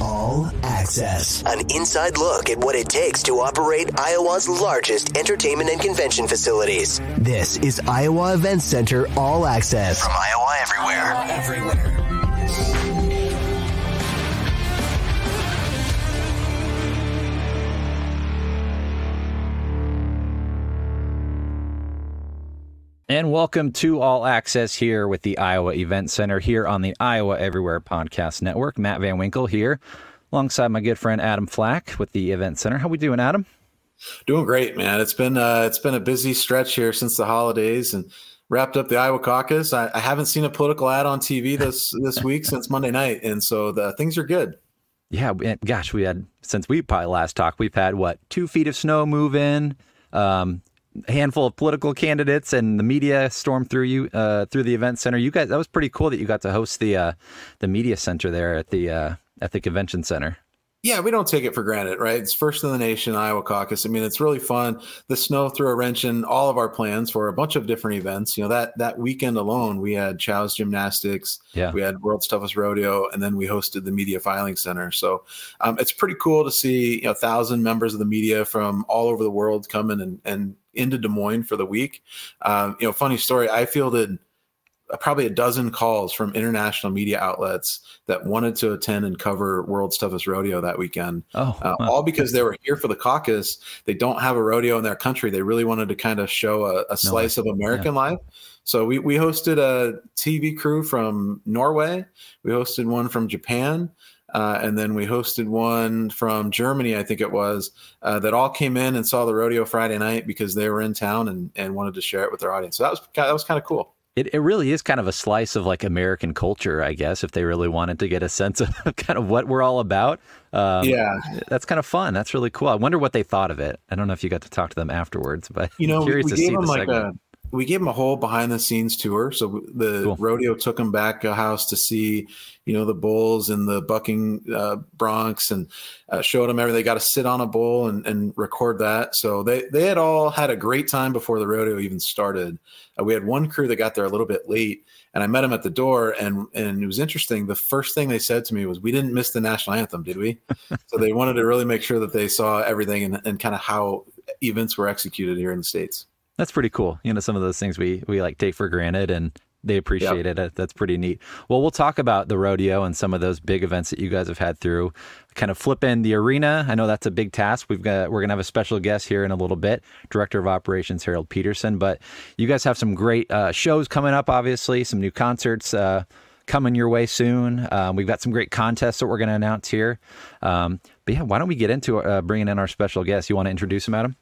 All Access. An inside look at what it takes to operate Iowa's largest entertainment and convention facilities. This is Iowa Events Center All Access. From Iowa Everywhere. Everywhere. And welcome to All Access here with the Iowa Event Center here on the Iowa Everywhere Podcast Network. Matt Van Winkle here, alongside my good friend Adam Flack with the Event Center. How we doing, Adam? Doing great, man. It's been uh, it's been a busy stretch here since the holidays and wrapped up the Iowa caucus. I, I haven't seen a political ad on TV this this week since Monday night, and so the things are good. Yeah, gosh, we had since we probably last talked, we've had what two feet of snow move in. Um, handful of political candidates and the media stormed through you uh, through the event center. You guys, that was pretty cool that you got to host the uh, the media center there at the uh, at the convention center. Yeah, we don't take it for granted, right? It's first in the nation, Iowa caucus. I mean, it's really fun. The snow threw a wrench in all of our plans for a bunch of different events. You know, that that weekend alone, we had Chow's Gymnastics, yeah. we had World's Toughest Rodeo, and then we hosted the Media Filing Center. So um, it's pretty cool to see you know, a thousand members of the media from all over the world coming and, and into Des Moines for the week. Um, you know, funny story. I fielded probably a dozen calls from international media outlets that wanted to attend and cover World's Toughest Rodeo that weekend. Oh, uh, all because they were here for the caucus. They don't have a rodeo in their country. They really wanted to kind of show a, a slice no, of American yeah. life. So we, we hosted a TV crew from Norway. We hosted one from Japan. Uh, and then we hosted one from Germany, I think it was, uh, that all came in and saw the rodeo Friday night because they were in town and, and wanted to share it with their audience. So that was that was kind of cool. It, it really is kind of a slice of like American culture, I guess, if they really wanted to get a sense of kind of what we're all about. Um, yeah, that's kind of fun. That's really cool. I wonder what they thought of it. I don't know if you got to talk to them afterwards, but you know, curious we, we to see the like segment. We gave them a whole behind the scenes tour. So the cool. rodeo took them back a house to see, you know, the bulls and the bucking uh, broncs and uh, showed them everything. They got to sit on a bull and, and record that. So they, they had all had a great time before the rodeo even started. Uh, we had one crew that got there a little bit late and I met them at the door and, and it was interesting. The first thing they said to me was, we didn't miss the national anthem, did we? so they wanted to really make sure that they saw everything and, and kind of how events were executed here in the States. That's pretty cool. You know, some of those things we we like take for granted and they appreciate yep. it. That's pretty neat. Well, we'll talk about the rodeo and some of those big events that you guys have had through. Kind of flip in the arena. I know that's a big task. We've got we're gonna have a special guest here in a little bit, Director of Operations Harold Peterson. But you guys have some great uh, shows coming up. Obviously, some new concerts. Uh, coming your way soon. Um, we've got some great contests that we're going to announce here. Um, but yeah, why don't we get into uh, bringing in our special guest? You want to introduce him, Adam?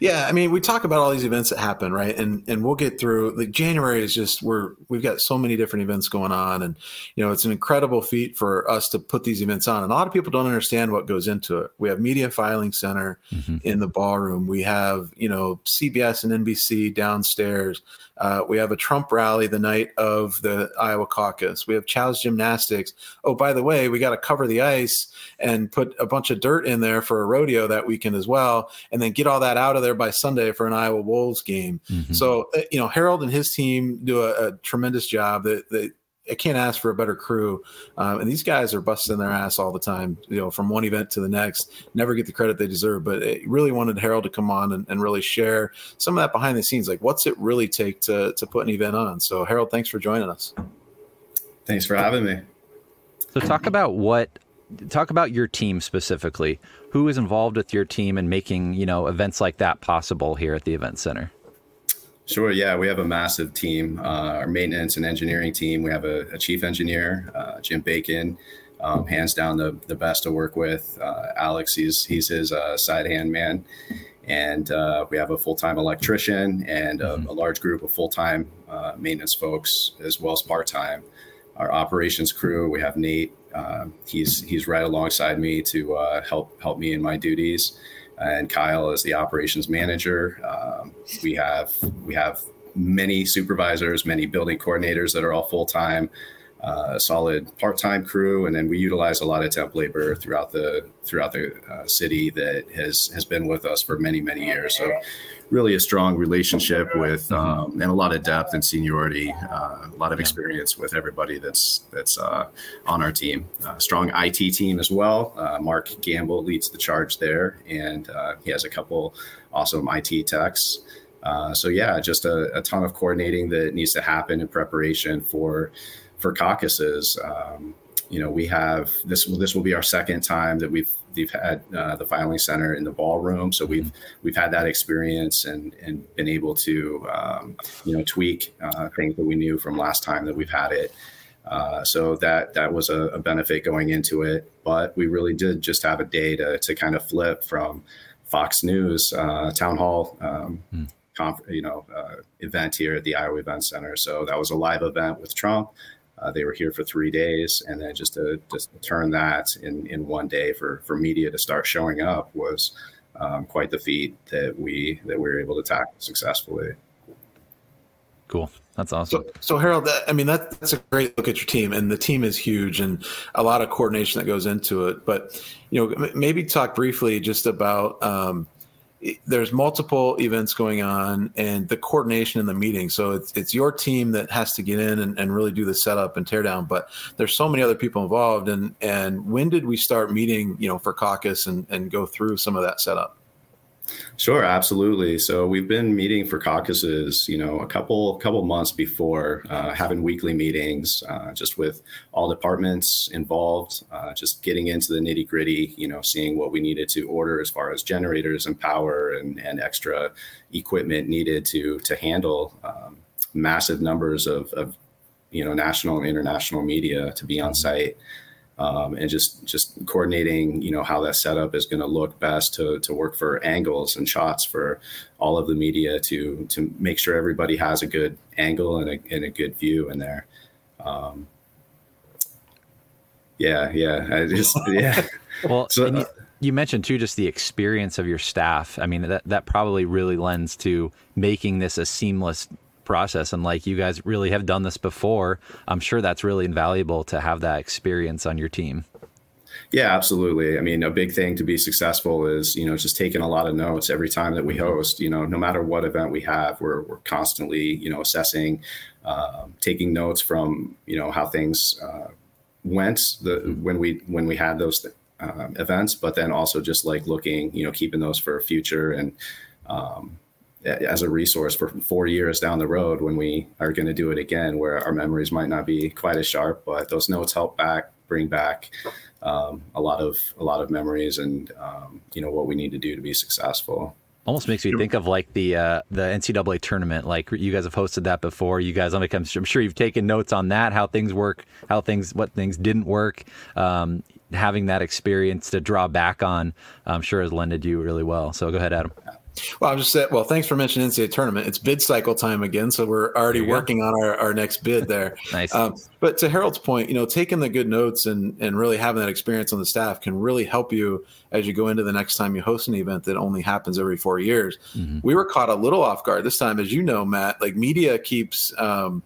Yeah, I mean, we talk about all these events that happen, right? And and we'll get through. Like January is just we're we've got so many different events going on, and you know, it's an incredible feat for us to put these events on. And a lot of people don't understand what goes into it. We have media filing center mm-hmm. in the ballroom. We have you know CBS and NBC downstairs. Uh, we have a Trump rally the night of the Iowa caucus. We have Chow's gymnastics. Oh, by the way, we got to cover the ice and put a bunch of dirt in there for a rodeo that weekend as well, and then get all that out of there by Sunday for an Iowa Wolves game. Mm-hmm. So, uh, you know, Harold and his team do a, a tremendous job. That they, I can't ask for a better crew. Um, and these guys are busting their ass all the time, you know, from one event to the next, never get the credit they deserve. But it really wanted Harold to come on and, and, really share some of that behind the scenes. Like, what's it really take to, to put an event on? So, Harold, thanks for joining us. Thanks for having me. So, talk about what, talk about your team specifically. Who is involved with your team and making, you know, events like that possible here at the Event Center? Sure. Yeah, we have a massive team. Uh, our maintenance and engineering team. We have a, a chief engineer, uh, Jim Bacon, um, hands down the, the best to work with. Uh, Alex, he's he's his uh, side hand man, and uh, we have a full time electrician and a, mm-hmm. a, large group of full time uh, maintenance folks as well as part time. Our operations crew. We have Nate. He's he's right alongside me to help help me in my duties and Kyle is the operations manager. Um, we have we have many supervisors, many building coordinators that are all full time, uh, solid part time crew, and then we utilize a lot of temp labor throughout the throughout the uh, city that has has been with us for many many years. So really a strong relationship with mm-hmm. um, and a lot of depth and seniority, uh, a lot of experience with everybody that's that's uh, on our team. Uh, strong IT team as well. Uh, Mark Gamble leads the charge there, and uh, he has a couple awesome IT techs. Uh, so yeah, just a, a, ton of coordinating that needs to happen in preparation for for caucuses. Um, you know, we have this. This will be our second time that we've they've had uh, the filing center in the ballroom, so we've mm-hmm. we've had that experience and and been able to um, you know tweak uh, things that we knew from last time that we've had it. Uh, so that that was a, a, benefit going into it, but we really did just have a day to to kind of flip from Fox News uh, town hall. Um, mm. Conf- you know, uh, event here at the Iowa Event Center. So that was a live event with Trump. Uh, they were here for three days, and then just to just turn that in in one day for for media to start showing up was um, quite the feat that we that we were able to tackle successfully. Cool. That's awesome. So, so Harold, that, I mean, that, that's a great look at your team, and the team is huge, and a lot of coordination that goes into it. But you know, maybe talk briefly just about um, there's multiple events going on and the coordination in the meeting. So it's it's your team that has to get in and, and really do the setup and tear down. But there's so many other people involved. And and when did we start meeting, you know, for caucus and, and go through some of that setup? Sure, absolutely. So we've been meeting for caucuses, you know, a couple couple months before, uh, having weekly meetings, uh, just with all departments involved, uh, just getting into the nitty gritty, you know, seeing what we needed to order as far as generators and power and, and extra equipment needed to to handle um, massive numbers of, of, you know, national and international media to be on mm-hmm. site um, and just just coordinating, you know, how that setup is going to look best to to work for angles and shots for all of the media to to make sure everybody has a good angle and a, and a good view in there. Um, yeah, yeah, I just yeah. well, so, you, you mentioned too just the experience of your staff. I mean, that that probably really lends to making this a seamless process and like you guys really have done this before i'm sure that's really invaluable to have that experience on your team. Yeah absolutely. I mean a big thing to be successful is you know just taking a lot of notes every time that we host. You know no matter what event we have we're, we're constantly you know assessing uh, taking notes from you know how things uh, went the when we when we had those uh, events but then also just like looking you know keeping those for future and um, as a resource for four years down the road when we are going to do it again, where our memories might not be quite as sharp, but those notes help back bring back um, a lot of a lot of memories and um, you know what we need to do to be successful. Almost makes me think of like the uh, the NCAA tournament. Like you guys have hosted that before. You guys, I'm, I'm sure you've taken notes on that, how things work, how things, what things didn't work. Um, having that experience to draw back on, I'm sure has lended you really well. So go ahead, Adam. Well, I'm just saying, well, thanks for mentioning NCAA tournament. It's bid cycle time again, so we're already working go. on our, our next bid there. nice. Um, but to Harold's point, you know, taking the good notes and and really having that experience on the staff can really help you as you go into the next time you host an event that only happens every four years. Mm-hmm. We were caught a little off guard this time, as you know, Matt. Like media keeps, um,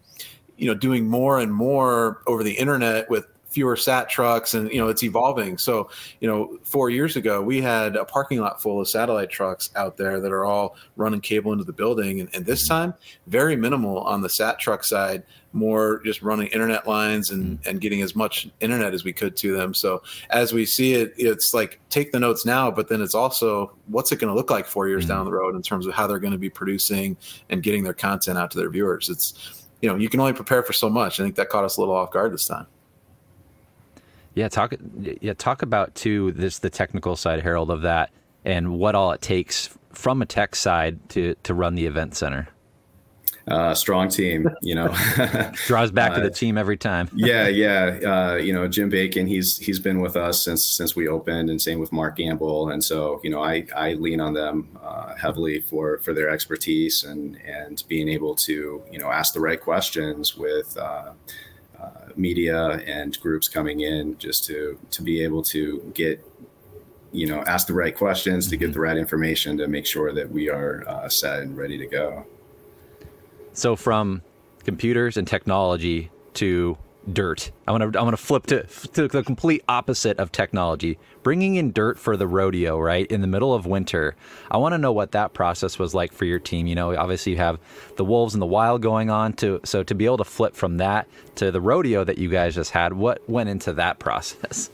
you know, doing more and more over the internet with fewer sat trucks and you know it's evolving so you know four years ago we had a parking lot full of satellite trucks out there that are all running cable into the building and, and this mm-hmm. time very minimal on the sat truck side more just running internet lines and mm-hmm. and getting as much internet as we could to them so as we see it it's like take the notes now but then it's also what's it going to look like four years mm-hmm. down the road in terms of how they're going to be producing and getting their content out to their viewers it's you know you can only prepare for so much i think that caught us a little off guard this time yeah, talk yeah talk about too this the technical side, Harold, of that, and what all it takes from a tech side to to run the event center. Uh, strong team, you know. Draws back uh, to the uh, team every time. yeah, yeah. Uh, you know, Jim Bacon, he's he's been with us since since we opened, and same with Mark Gamble. And so, you know, I I lean on them uh, heavily for for their expertise and and being able to you know ask the right questions with uh, uh, media and groups coming in just to to be able to get you know ask the right questions to get mm-hmm. the right information to make sure that we are uh, set and ready to go so from computers and technology to dirt. I want to I want to flip to to the complete opposite of technology. Bringing in dirt for the rodeo, right in the middle of winter. I want to know what that process was like for your team. You know, obviously you have the wolves and the wild going on. To so to be able to flip from that to the rodeo that you guys just had, what went into that process?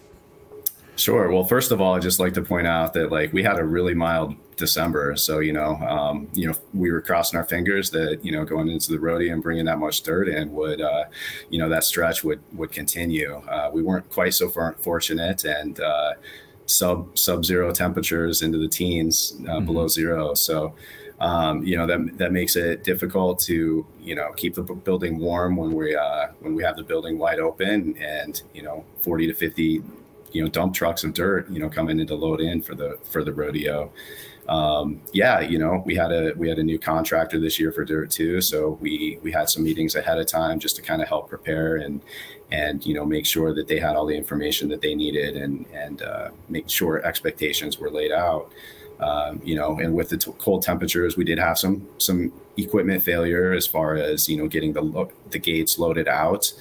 Sure. Well, first of all, I'd just like to point out that like we had a really mild December, so you know, um, you know, we were crossing our fingers that you know going into the rodeo and bringing that much dirt in would, uh, you know, that stretch would would continue. Uh, we weren't quite so fortunate, and uh, sub sub zero temperatures into the teens, uh, mm-hmm. below zero. So. Um, you know that that makes it difficult to you know keep the building warm when we uh, when we have the building wide open and you know 40 to 50 you know dump trucks of dirt you know coming in to load in for the for the rodeo. Um, yeah you know we had a we had a new contractor this year for dirt too so we we had some meetings ahead of time just to kind of help prepare and and you know make sure that they had all the information that they needed and and uh, make sure expectations were laid out. Um, you know and with the t- cold temperatures we did have some some equipment failure as far as you know getting the lo- the gates loaded out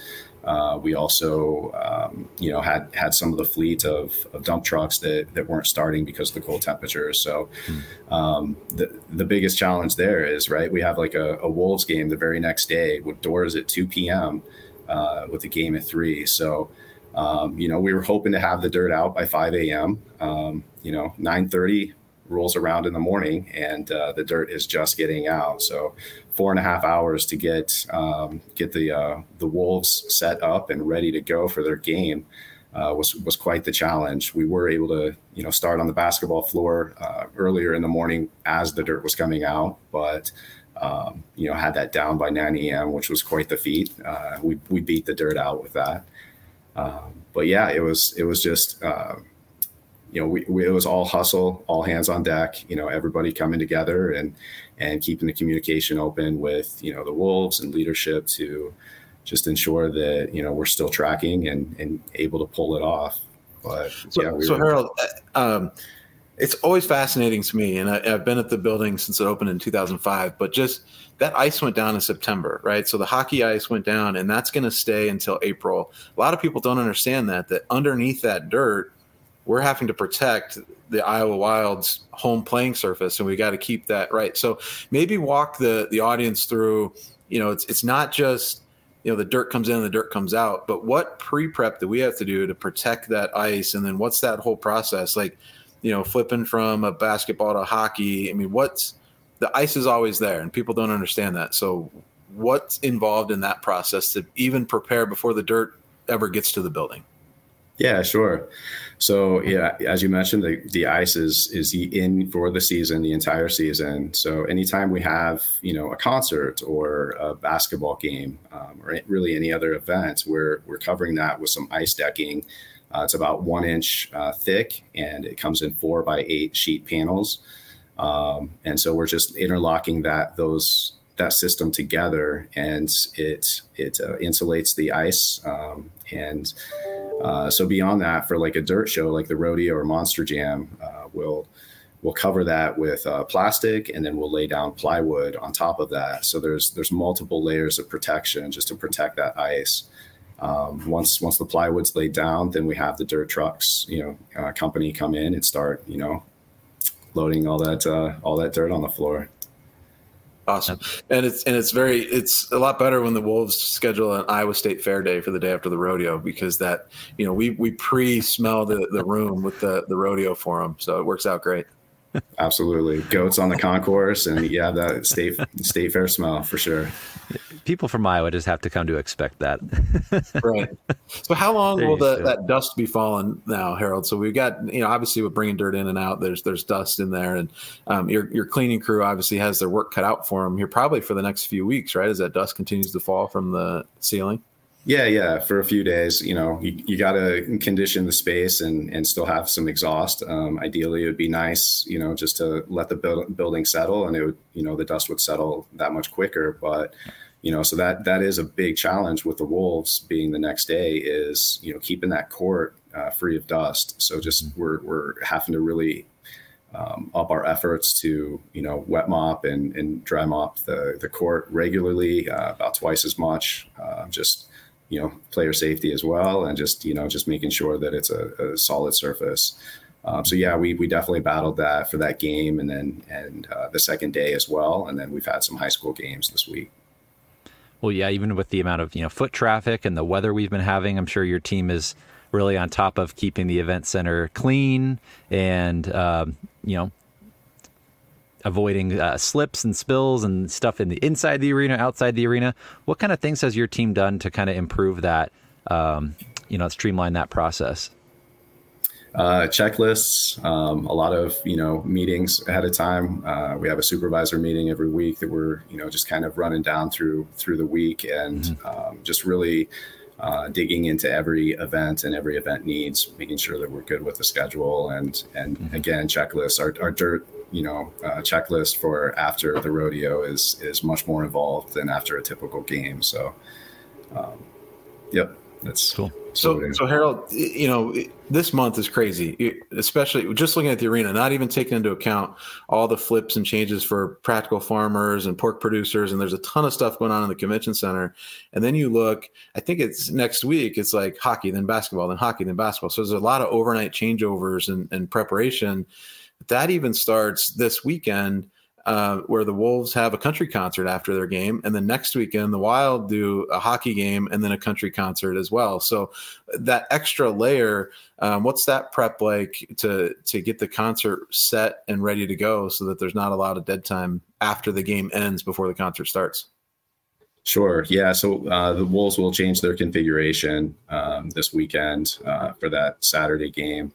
uh, we also, um, you know, had had some of the fleet of, of, dump trucks that, that weren't starting because of the cold temperatures. So, um, the the biggest challenge there is right. We have like a, a, Wolves game the very next day with doors at 2 p.m. Uh, with the game at three. So, um, you know, we were hoping to have the dirt out by 5 a.m. Um, you know, 9:30 rolls around in the morning and uh, the dirt is just getting out. So four and a half hours to get um, get the uh, the Wolves set up and ready to go for their game uh, was was quite the challenge. We were able to you know start on the basketball floor uh, earlier in the morning as the dirt was coming out, but um, you know had that down by 9 a.m., which was quite the feat. Uh, we we beat the dirt out with that. Um, but yeah, it was it was just uh, you know, we, we, it was all hustle, all hands on deck. You know, everybody coming together and and keeping the communication open with you know the wolves and leadership to just ensure that you know we're still tracking and and able to pull it off. But so, yeah, we so were, Harold, uh, um, it's always fascinating to me, and I, have been at the building since it opened in 2005. But just that ice went down in September, right? So the hockey ice went down, and that's going to stay until April. A lot of people don't understand that that underneath that dirt we're having to protect the Iowa Wild's home playing surface, and we got to keep that right. So maybe walk the the audience through. You know, it's it's not just you know the dirt comes in and the dirt comes out, but what pre prep do we have to do to protect that ice, and then what's that whole process like? You know, flipping from a basketball to hockey. I mean, what's the ice is always there, and people don't understand that. So, what's involved in that process to even prepare before the dirt ever gets to the building? Yeah, sure. So yeah, as you mentioned, the, the ice is is in for the season, the entire season. So anytime we have you know a concert or a basketball game um, or really any other event, we're we're covering that with some ice decking. Uh, it's about one inch uh, thick, and it comes in four by eight sheet panels. Um, and so we're just interlocking that those that system together, and it it uh, insulates the ice um, and uh, so beyond that, for like a dirt show like the rodeo or Monster Jam, uh, we'll we'll cover that with uh, plastic, and then we'll lay down plywood on top of that. So there's there's multiple layers of protection just to protect that ice. Um, once once the plywood's laid down, then we have the dirt trucks, you know, uh, company come in and start, you know, loading all that uh, all that dirt on the floor. Awesome, and it's and it's very it's a lot better when the Wolves schedule an Iowa State Fair Day for the day after the rodeo because that you know we we pre smell the the room with the the rodeo for them, so it works out great. Absolutely, goats on the concourse, and yeah, that state state fair smell for sure. People from Iowa just have to come to expect that. right. So, how long will the, that dust be falling now, Harold? So we've got you know obviously with bringing dirt in and out, there's there's dust in there, and um, your your cleaning crew obviously has their work cut out for them here probably for the next few weeks, right? As that dust continues to fall from the ceiling. Yeah, yeah. For a few days, you know, you, you got to condition the space and and still have some exhaust. Um, ideally, it would be nice, you know, just to let the build, building settle, and it would, you know, the dust would settle that much quicker. But you know, so that that is a big challenge with the wolves being the next day is you know keeping that court uh, free of dust. So just mm-hmm. we're we're having to really um, up our efforts to you know wet mop and, and dry mop the the court regularly, uh, about twice as much. Uh, just you know player safety as well, and just you know just making sure that it's a, a solid surface. Um, so yeah, we we definitely battled that for that game, and then and uh, the second day as well, and then we've had some high school games this week. Well, yeah, even with the amount of you know foot traffic and the weather we've been having, I'm sure your team is really on top of keeping the event center clean and um, you know avoiding uh, slips and spills and stuff in the inside the arena, outside the arena. What kind of things has your team done to kind of improve that, um, you know, streamline that process? Uh, checklists, um, a lot of you know meetings ahead of time. Uh, we have a supervisor meeting every week that we're you know just kind of running down through through the week and mm-hmm. um, just really uh, digging into every event and every event needs, making sure that we're good with the schedule and and mm-hmm. again checklists. Our, our dirt you know uh, checklist for after the rodeo is is much more involved than after a typical game. So, um, yep, that's cool. So, so Harold, you know, this month is crazy, especially just looking at the arena, not even taking into account all the flips and changes for practical farmers and pork producers. And there's a ton of stuff going on in the convention center. And then you look, I think it's next week, it's like hockey, then basketball, then hockey, then basketball. So there's a lot of overnight changeovers and, and preparation that even starts this weekend uh, where the Wolves have a country concert after their game, and then next weekend the Wild do a hockey game and then a country concert as well. So that extra layer, um, what's that prep like to to get the concert set and ready to go, so that there's not a lot of dead time after the game ends before the concert starts? Sure. Yeah. So uh, the Wolves will change their configuration um, this weekend uh, for that Saturday game.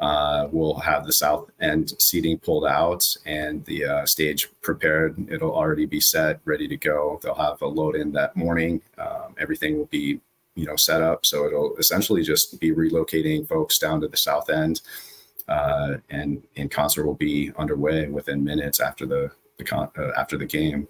Uh, we'll have the south end seating pulled out and the uh, stage prepared. It'll already be set, ready to go. They'll have a load in that morning. Um, everything will be, you know, set up. So it'll essentially just be relocating folks down to the south end, uh, and and concert will be underway within minutes after the the con- uh, after the game.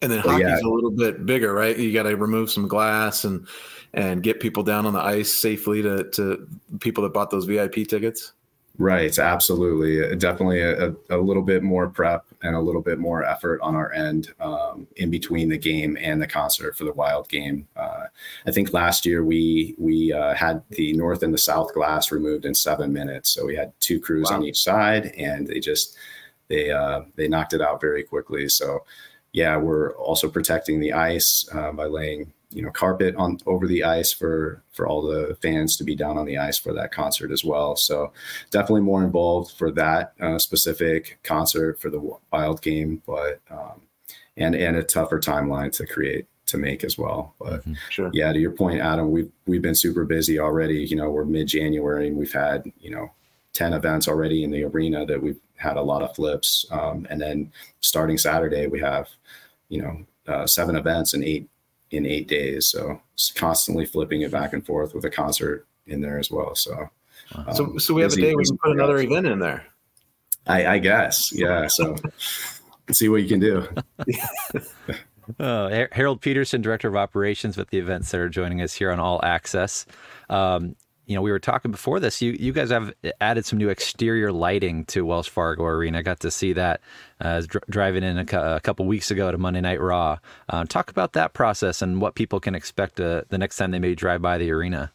And then hockey's yeah. a little bit bigger, right? You got to remove some glass and and get people down on the ice safely to to people that bought those VIP tickets. Right, absolutely. Uh, definitely a, a, little bit more prep and a little bit more effort on our end um, in between the game and the concert for the Wild game. Uh, I think last year we we uh, had the north and the south glass removed in seven minutes, so we had two crews wow. on each side, and they just they uh, they knocked it out very quickly. So yeah, we're also protecting the ice uh, by laying you know carpet on over the ice for for all the fans to be down on the ice for that concert as well. So definitely more involved for that uh, specific concert for the Wild game, but um, and and a tougher timeline to create to make as well. But mm-hmm. sure. yeah, to your point, Adam, we've we've been super busy already. You know, we're mid January and we've had you know 10 events already in the arena that we've had a lot of flips. Um, and then starting Saturday, we have, you know, uh, seven events in eight in eight days. So constantly flipping it back and forth with a concert in there as well. So, um, so, so we have a day we can put another event in there. I, I guess, yeah. So see what you can do. uh, Harold Peterson, Director of Operations with the Event Center, joining us here on All Access. Um, you know, we were talking before this. You you guys have added some new exterior lighting to Wells Fargo Arena. I got to see that uh, dr- driving in a, a, couple weeks ago to Monday Night Raw. Uh, talk about that process and what people can expect uh, the next time they may drive by the arena.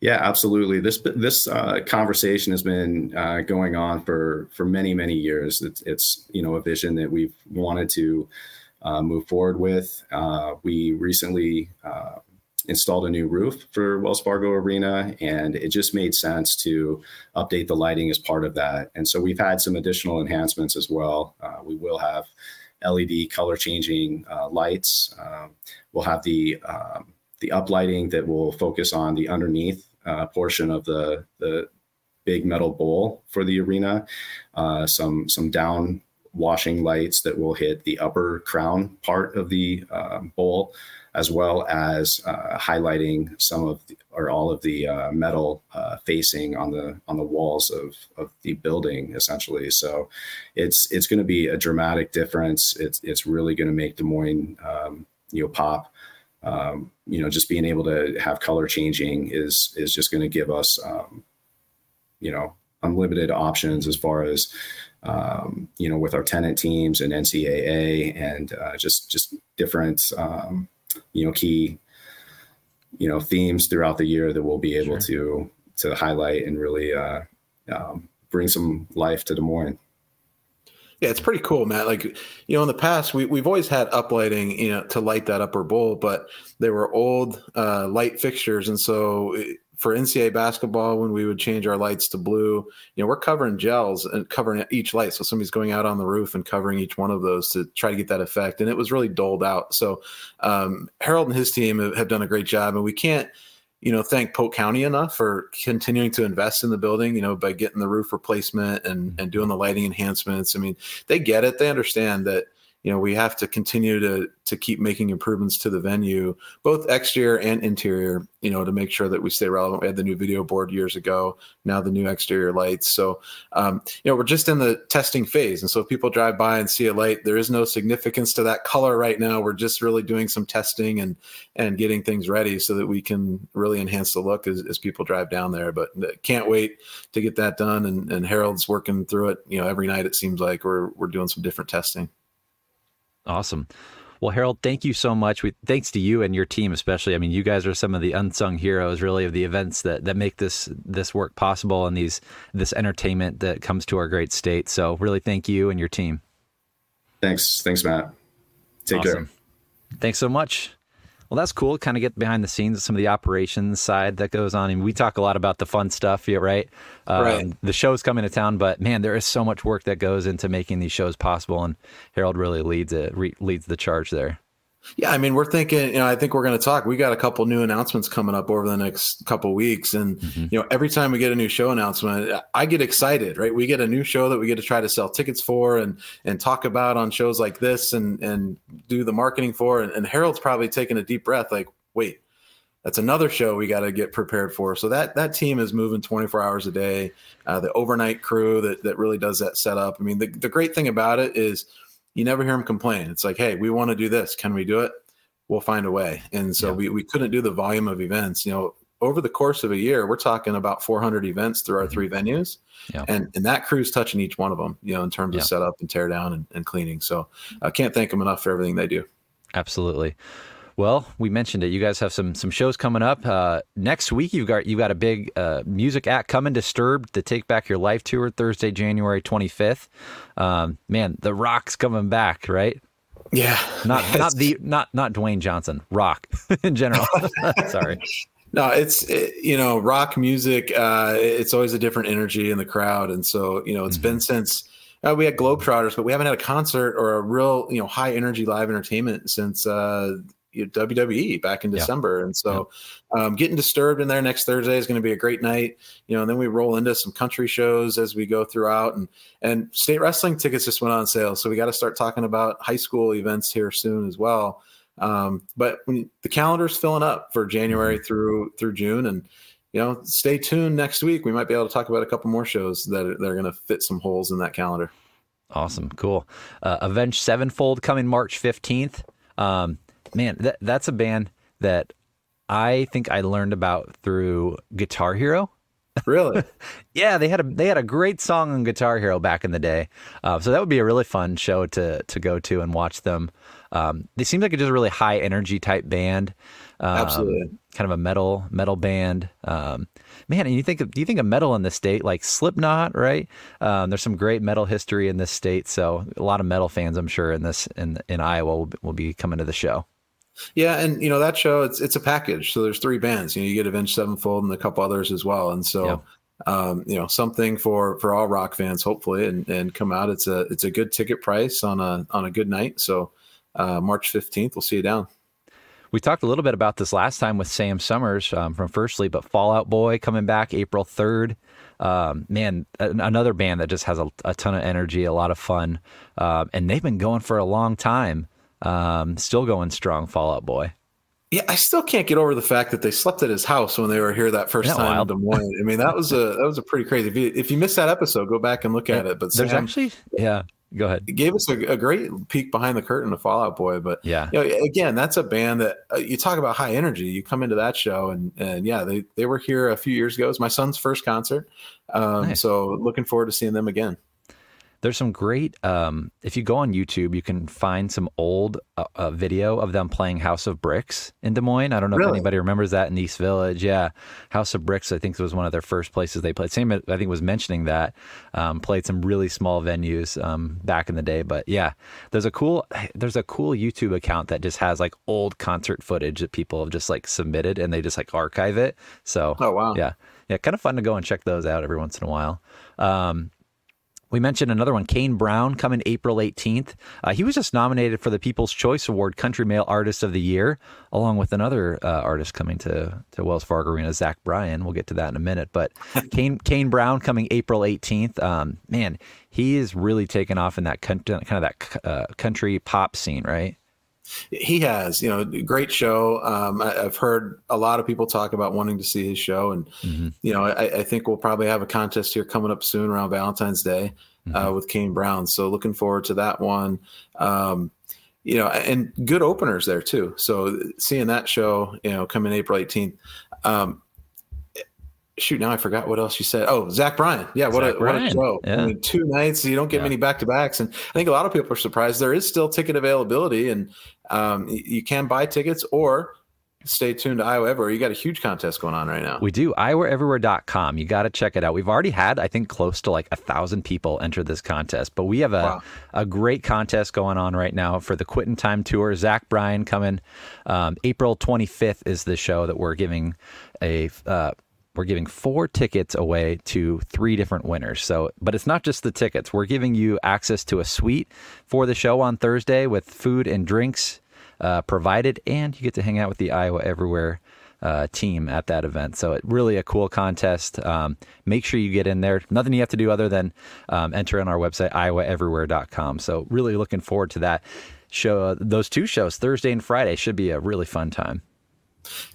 Yeah, absolutely. This this uh, conversation has been uh, going on for for many many years. It's, it's you know a vision that we've wanted to uh, move forward with. we recently installed a new roof for Wells Fargo Arena, and it just made sense to update the lighting as part of that. And so we've had some additional enhancements as well. Uh, we will have LED color changing uh, lights. Um, we'll have the um, the uplighting that will focus on the underneath uh, portion of the the big metal bowl for the arena. Uh, some some down washing lights that will hit the upper crown part of the uh, bowl as well as uh, highlighting some of the, or all of the uh, metal uh, facing on the on the walls of, of the building essentially. So it's it's going to be a dramatic difference. It's it's really going to make Des Moines um, you know pop. Um, you know just being able to have color changing is is just going to give us um, you know unlimited options as far as um, you know, with our tenant teams and NCAA and uh, just just different um, you know key you know themes throughout the year that we'll be able sure. to to highlight and really uh, um, bring some life to Des Moines. Yeah, it's pretty cool, Matt. Like, you know, in the past, we, we've always had uplighting, you know, to light that upper bowl, but they were old uh, light fixtures. And so for NCAA basketball, when we would change our lights to blue, you know, we're covering gels and covering each light. So somebody's going out on the roof and covering each one of those to try to get that effect. And it was really doled out. So um, Harold and his team have, have done a great job, and we can't you know, thank Polk County enough for continuing to invest in the building, you know, by getting the roof replacement and, and doing the lighting enhancements. I mean, they get it. They understand that, you know we have to continue to to keep making improvements to the venue both exterior and interior you know to make sure that we stay relevant. We had the new video board years ago now the new exterior lights. So um, you know we're just in the testing phase. And so if people drive by and see a light there is no significance to that color right now. We're just really doing some testing and and getting things ready so that we can really enhance the look as, as people drive down there. But uh, can't wait to get that done. And, and harold's working through it you know every night it seems like. We're we're doing some different testing Awesome. Well, Harold, thank you so much. We, thanks to you and your team, especially. I mean, you guys are some of the unsung heroes, really, of the events that, that make this this work possible and these this entertainment that comes to our great state. So, really, thank you and your team. Thanks, thanks, Matt. Take awesome. care. Thanks so much. Well, that's cool. Kind of get behind the scenes of some of the operations side that goes on. And we talk a lot about the fun stuff, yeah, right? Um, right. The show's coming to town, but man, there is so much work that goes into making these shows possible. And Harold really leads it, re- leads the charge there. Yeah, I mean, we're thinking. You know, I think we're going to talk. We got a couple new announcements coming up over the next couple weeks, and mm-hmm. you know, every time we get a new show announcement, I get excited. Right? We get a new show that we get to try to sell tickets for and and talk about on shows like this, and and do the marketing for. And, and Harold's probably taking a deep breath, like, wait, that's another show we got to get prepared for. So that that team is moving 24 hours a day. Uh, the overnight crew that that really does that setup. I mean, the the great thing about it is you never hear them complain. It's like, hey, we want to do this. Can we do it? We'll find a way. And so yeah. we, we couldn't do the volume of events. You know, over the course of a year, we're talking about 400 events through our mm-hmm. three venues. Yeah. And, and that crew's touching each one of them, you know, in terms yeah. of setup and tear down and, and cleaning. So I can't thank them enough for everything they do. Absolutely. Well, we mentioned it. You guys have some some shows coming up uh, next week. You've got you got a big uh, music act coming. Disturbed the Take Back Your Life tour Thursday, January twenty fifth. Um, man, the Rock's coming back, right? Yeah, not not the not not Dwayne Johnson. Rock in general. Sorry. No, it's it, you know rock music. Uh, it's always a different energy in the crowd, and so you know it's mm-hmm. been since. Uh, we had Globetrotters, but we haven't had a concert or a real, you know, high energy live entertainment since uh, WWE back in December. Yeah. And so yeah. um, getting disturbed in there next Thursday is going to be a great night. You know, and then we roll into some country shows as we go throughout and, and state wrestling tickets just went on sale. So we got to start talking about high school events here soon as well. Um, but when the calendar's filling up for January mm-hmm. through, through June and, you know, stay tuned next week. We might be able to talk about a couple more shows that are, that are going to fit some holes in that calendar. Awesome. Cool. Uh, Avenged Sevenfold coming March 15th. Um, man, that that's a band that I think I learned about through Guitar Hero. Really? yeah, they had a they had a great song on Guitar Hero back in the day, uh, so that would be a really fun show to to go to and watch them. Um, they seem like a just a really high energy type band. Um, Absolutely, kind of a metal metal band. Um, man, and you think do you think of metal in the state like Slipknot, right? Um, there's some great metal history in this state, so a lot of metal fans, I'm sure, in this in in Iowa will, will be coming to the show. Yeah, and you know that show it's it's a package. So there's three bands. You know, you get Avenged Sevenfold and a couple others as well. And so yeah. um, you know, something for for all rock fans, hopefully, and and come out. It's a it's a good ticket price on a on a good night. So uh, March 15th, we'll see you down. We talked a little bit about this last time with Sam Summers um, from First Fleet, but Fall Out Boy coming back April 3rd. Um, man, another band that just has a, a, ton of energy, a lot of fun, uh, and they've been going for a long time. Um, still going strong, Fall Out Boy. Yeah, I still can't get over the fact that they slept at his house when they were here that first time wild? in Des Moines. I mean, that was a that was a pretty crazy. If you, if you missed that episode, go back and look at it. But there's Sam, actually, yeah, go ahead. It gave us a, a, great peek behind the curtain of Fall Out Boy. But yeah, you know, again, that's a band that uh, you talk about high energy. You come into that show, and and yeah, they they were here a few years ago. It was my son's first concert, um, nice. so looking forward to seeing them again. There's some great. Um, if you go on YouTube, you can find some old uh, uh, video of them playing House of Bricks in Des Moines. I don't know really? if anybody remembers that in East Village. Yeah, House of Bricks. I think it was one of their first places they played. Sam, I think was mentioning that. Um, played some really small venues um, back in the day. But yeah, there's a cool there's a cool YouTube account that just has like old concert footage that people have just like submitted and they just like archive it. So oh wow, yeah, yeah, kind of fun to go and check those out every once in a while. Um, we mentioned another one, Kane Brown, coming April 18th. Uh, he was just nominated for the People's Choice Award, Country Male Artist of the Year, along with another uh, artist coming to, to Wells Fargo Arena, Zach Bryan. We'll get to that in a minute. But Kane Kane Brown coming April 18th. Um, man, he is really taken off in that kind of that uh, country pop scene, right? He has, you know, great show. Um, I, have heard a lot of people talk about wanting to see his show, and mm-hmm. you know, I, I, think we'll probably have a contest here coming up soon around Valentine's Day uh, mm-hmm. uh, with Kane Brown. So looking forward to that one. Um, you know, and good openers there too. So seeing that show, you know, coming April 18th. Um, shoot, now I forgot what else you said. Oh, Zach Bryan. Yeah, what, a, what a show. Yeah. I mean, two nights, you don't get yeah. many back to backs. And I think a lot of people are surprised. There is still ticket availability, and um, you can buy tickets or stay tuned to Iowa Everywhere. You got a huge contest going on right now. We do. IowaEverywhere.com. You got to check it out. We've already had, I think, close to like a thousand people enter this contest, but we have a, wow. a great contest going on right now for the Quitting Time Tour. Zach Bryan coming. Um, April 25th is the show that we're giving a. Uh, we're giving four tickets away to three different winners. So, but it's not just the tickets. We're giving you access to a suite for the show on Thursday with food and drinks uh, provided, and you get to hang out with the Iowa Everywhere uh, team at that event. So, it really a cool contest. Um, make sure you get in there. Nothing you have to do other than um, enter on our website, iowaeverywhere.com. So, really looking forward to that show. Those two shows, Thursday and Friday, should be a really fun time.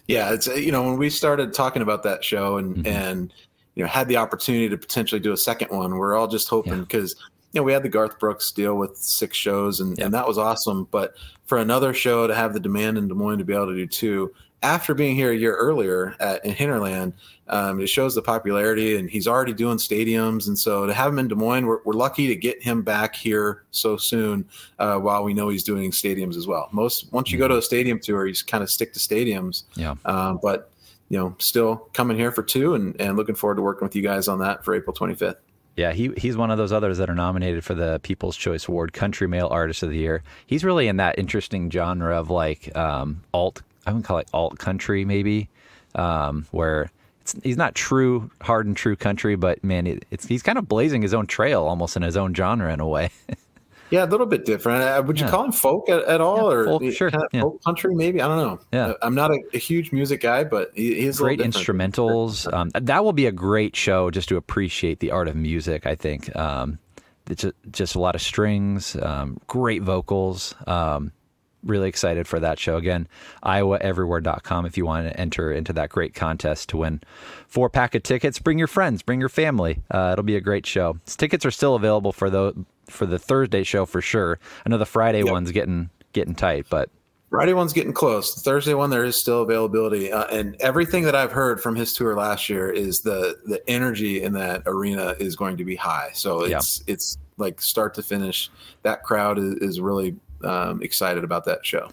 Yeah, it's you know when we started talking about that show and mm-hmm. and you know had the opportunity to potentially do a second one, we're all just hoping because yeah. you know we had the Garth Brooks deal with six shows and and that was awesome, but for another show to have the demand in Des Moines to be able to do two, after being here a year earlier at, in Hinterland, um, it shows the popularity, and he's already doing stadiums. And so to have him in Des Moines, we're, we're lucky to get him back here so soon. Uh, while we know he's doing stadiums as well. Most once you go to a stadium tour, you kind of stick to stadiums. Yeah. Um, but you know, still coming here for two, and and looking forward to working with you guys on that for April 25th. Yeah, he he's one of those others that are nominated for the People's Choice Award, Country Male Artist of the Year. He's really in that interesting genre of like um, alt I would call it alt country maybe, um, where he's not true hard and true country, but man, it, it's he's kind of blazing his own trail almost in his own genre in a way. yeah, a little bit different. Uh, would you yeah. call him folk at, at all, yeah, or folk, sure. Kind of yeah. folk country? Maybe I don't know. Yeah, uh, I'm not a, a huge music guy, but he, he's great instrumentals. Um, that will be a great show just to appreciate the art of music. I think um, it's just, just a lot of strings, um, great vocals. Um, really excited for that show. Again, iowaeverywhere.com if you want to enter into that great contest to win four pack of tickets. Bring your friends, bring your family. Uh, it'll be a great show. Tickets are still available for the for the Thursday show for sure. I know the Friday yep. one's getting getting tight, but Friday one's getting close. The Thursday one, there is still availability, uh, and everything that I've heard from his tour last year is the the energy in that arena is going to be high. So it's yeah. it's like start to finish. That crowd is, is really um, excited about that show.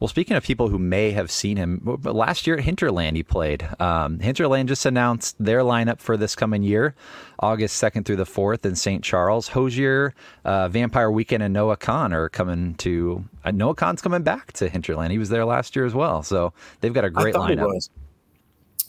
Well, speaking of people who may have seen him, last year at Hinterland he played. Um, Hinterland just announced their lineup for this coming year, August 2nd through the 4th in St. Charles. Hozier, uh, Vampire Weekend, and Noah Kahan are coming to. Uh, Noah Kahan's coming back to Hinterland. He was there last year as well. So they've got a great lineup.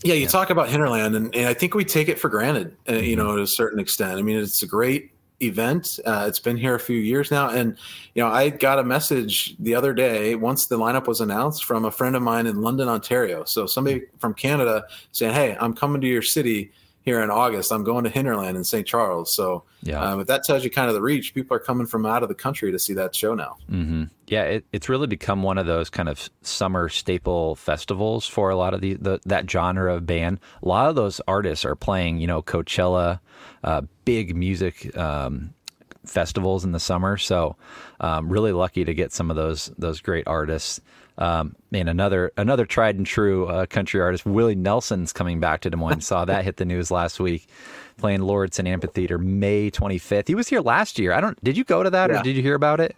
Yeah, you yeah. talk about Hinterland, and, and, I think we take it for granted, uh, you mm-hmm. know, to a certain extent. I mean, it's a great event. Uh, it's been here a few years now, and you know, I got a message the other day once the lineup was announced from a friend of mine in London, Ontario. So somebody from Canada saying, "Hey, I'm coming to your city." Here in August, I'm going to Hinterland in St. Charles. So, yeah, um, if that tells you kind of the reach, people are coming from out of the country to see that show now. Mm-hmm. Yeah, it, it's really become one of those kind of summer staple festivals for a lot of the, the that genre of band. A lot of those artists are playing, you know, Coachella, uh, big music um, festivals in the summer. So, um, really lucky to get some of those those great artists. Um, and another another tried and true uh, country artist, Willie Nelson's coming back to Des Moines. Saw that hit the news last week, playing Lauridsen Amphitheater May 25th. He was here last year. I don't. Did you go to that, yeah. or did you hear about it?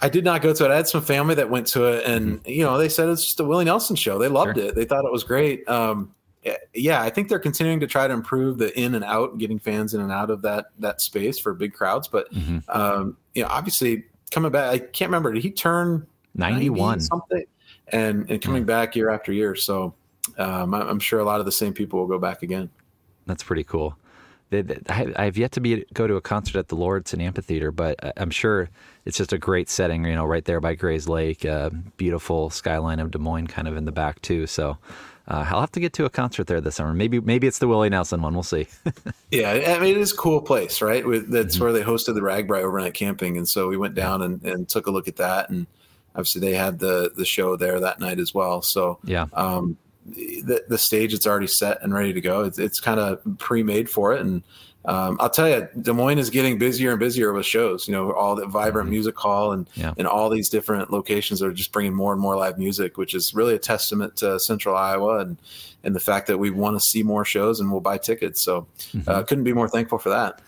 I did not go to it. I had some family that went to it, and mm-hmm. you know they said it's just a Willie Nelson show. They loved sure. it. They thought it was great. Um, yeah, I think they're continuing to try to improve the in and out, getting fans in and out of that that space for big crowds. But mm-hmm. um, you know, obviously coming back, I can't remember. Did he turn ninety one something? And and coming back year after year. So um, I'm sure a lot of the same people will go back again. That's pretty cool. I have yet to be go to a concert at the Lauridsen Amphitheater, but I'm sure it's just a great setting. You know, right there by Gray's Lake, uh, beautiful skyline of Des Moines, kind of in the back too. So uh, I'll have to get to a concert there this summer. Maybe maybe it's the Willie Nelson one. We'll see. yeah, I mean it is a cool place, right? That's mm-hmm. where they hosted the RAGBRAI overnight camping, and so we went down and, and took a look at that, and obviously they had the the show there that night as well. So yeah, um, the the stage it's already set and ready to go. It's it's kind of pre made for it, and um, I'll tell you, Des Moines is getting busier and busier with shows. You know, all the vibrant mm-hmm. music hall and yeah. and all these different locations are just bringing more and more live music, which is really a testament to Central Iowa and and the fact that we want to see more shows and we'll buy tickets. So, mm-hmm. uh, couldn't be more thankful for that.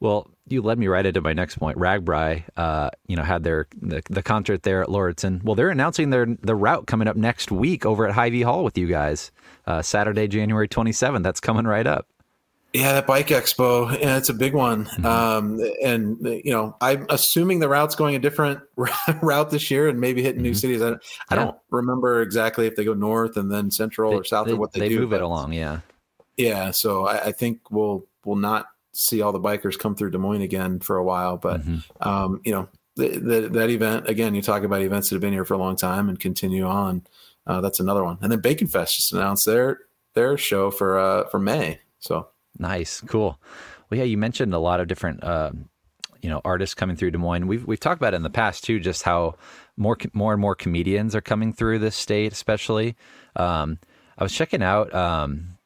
Well, you led me right into my next point. RAGBRAI, uh, you know, had their the, the, concert there at Lauridsen. Well, they're announcing their the route coming up next week over at Hy-Vee Hall with you guys, uh, Saturday, January 27th. That's coming right up. Yeah, that bike expo, yeah, it's a big one. Mm-hmm. Um, and you know, I'm assuming the route's going a different route this year, and maybe hitting mm-hmm. new cities. I, I don't remember exactly if they go north and then central they, or south they, or what they, they do. They move it along, yeah. Yeah, so I, I, think we'll we'll not see all the bikers come through Des Moines again for a while, but mm-hmm. um, you know, the, the, that event again. You talk about events that have been here for a long time and continue on. Uh, that's another one. And then Bacon Fest just announced their their show for uh, for May. So Nice, cool. Well, yeah, you mentioned a lot of different, uh, you know, artists coming through Des Moines. We've we've talked about it in the past too, just how more more and more comedians are coming through this state, especially. Um, I was checking out. Um,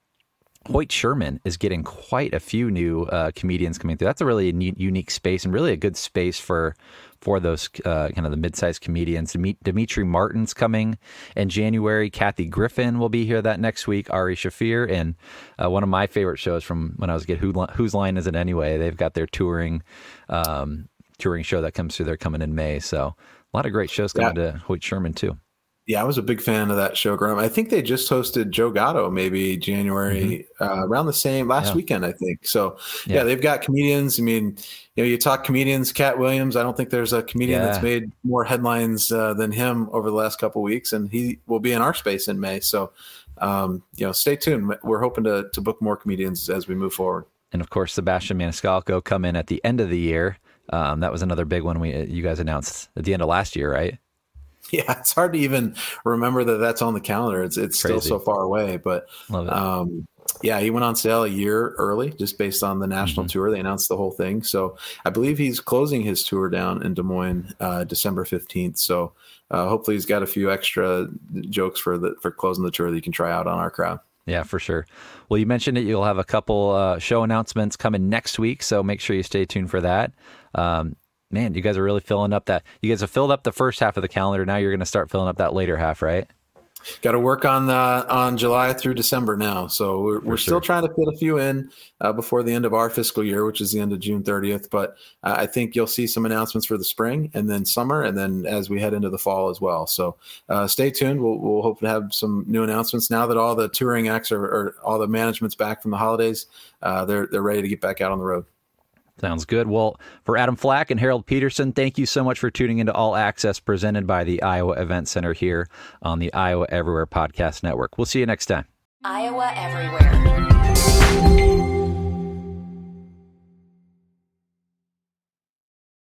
Hoyt Sherman is getting quite a few new uh, comedians coming through. That's a really neat, unique space and really a good space for for those uh, kind of the mid-sized comedians. Demetri Martin's coming in January. Kathy Griffin will be here that next week. Ari Shaffir and uh, one of my favorite shows from when I was a kid. Who, whose line is it anyway? They've got their touring um, touring show that comes through. They're coming in May, so a lot of great shows coming yeah. to Hoyt Sherman too. Yeah, I was a big fan of that show growing up. I think they just hosted Joe Gatto maybe January mm-hmm. uh, around the same last yeah. weekend, I think. So yeah. yeah. they've got comedians. I mean, you know, you talk comedians, Katt Williams. I don't think there's a comedian yeah. that's made more headlines uh, than him over the last couple weeks, and he will be in our space in May. So, um, you know, stay tuned. We're hoping to to book more comedians as we move forward. And of course, Sebastian Maniscalco come in at the end of the year. Um, that was another big one we you guys announced at the end of last year, right? Yeah, it's hard to even remember that that's on the calendar. It's it's Crazy. still so far away, but um, yeah, he went on sale a year early just based on the national mm-hmm. tour. They announced the whole thing, so I believe he's closing his tour down in Des Moines uh, December fifteenth. So uh, hopefully, he's got a few extra jokes for the for closing the tour that you can try out on our crowd. Yeah, for sure. Well, you mentioned it. You'll have a couple uh, show announcements coming next week, so make sure you stay tuned for that. Um, man, you guys are really filling up that. You guys have filled up the first half of the calendar. Now you're going to start filling up that later half, right? got to work on the on July through December now. So we're, we're sure. still trying to fit a few in uh, before the end of our fiscal year, which is the end of June 30th. But uh, I think you'll see some announcements for the spring and then summer, and then as we head into the fall as well. So uh, stay tuned. We'll, we'll hope to have some new announcements now that all the touring acts are, or all the management's back from the holidays. Uh, they're they're ready to get back out on the road. Sounds good. Well, for Adam Flack and Harold Peterson, thank you so much for tuning into All Access presented by the Iowa Event Center here on the Iowa Everywhere Podcast Network. We'll see you next time. Iowa Everywhere.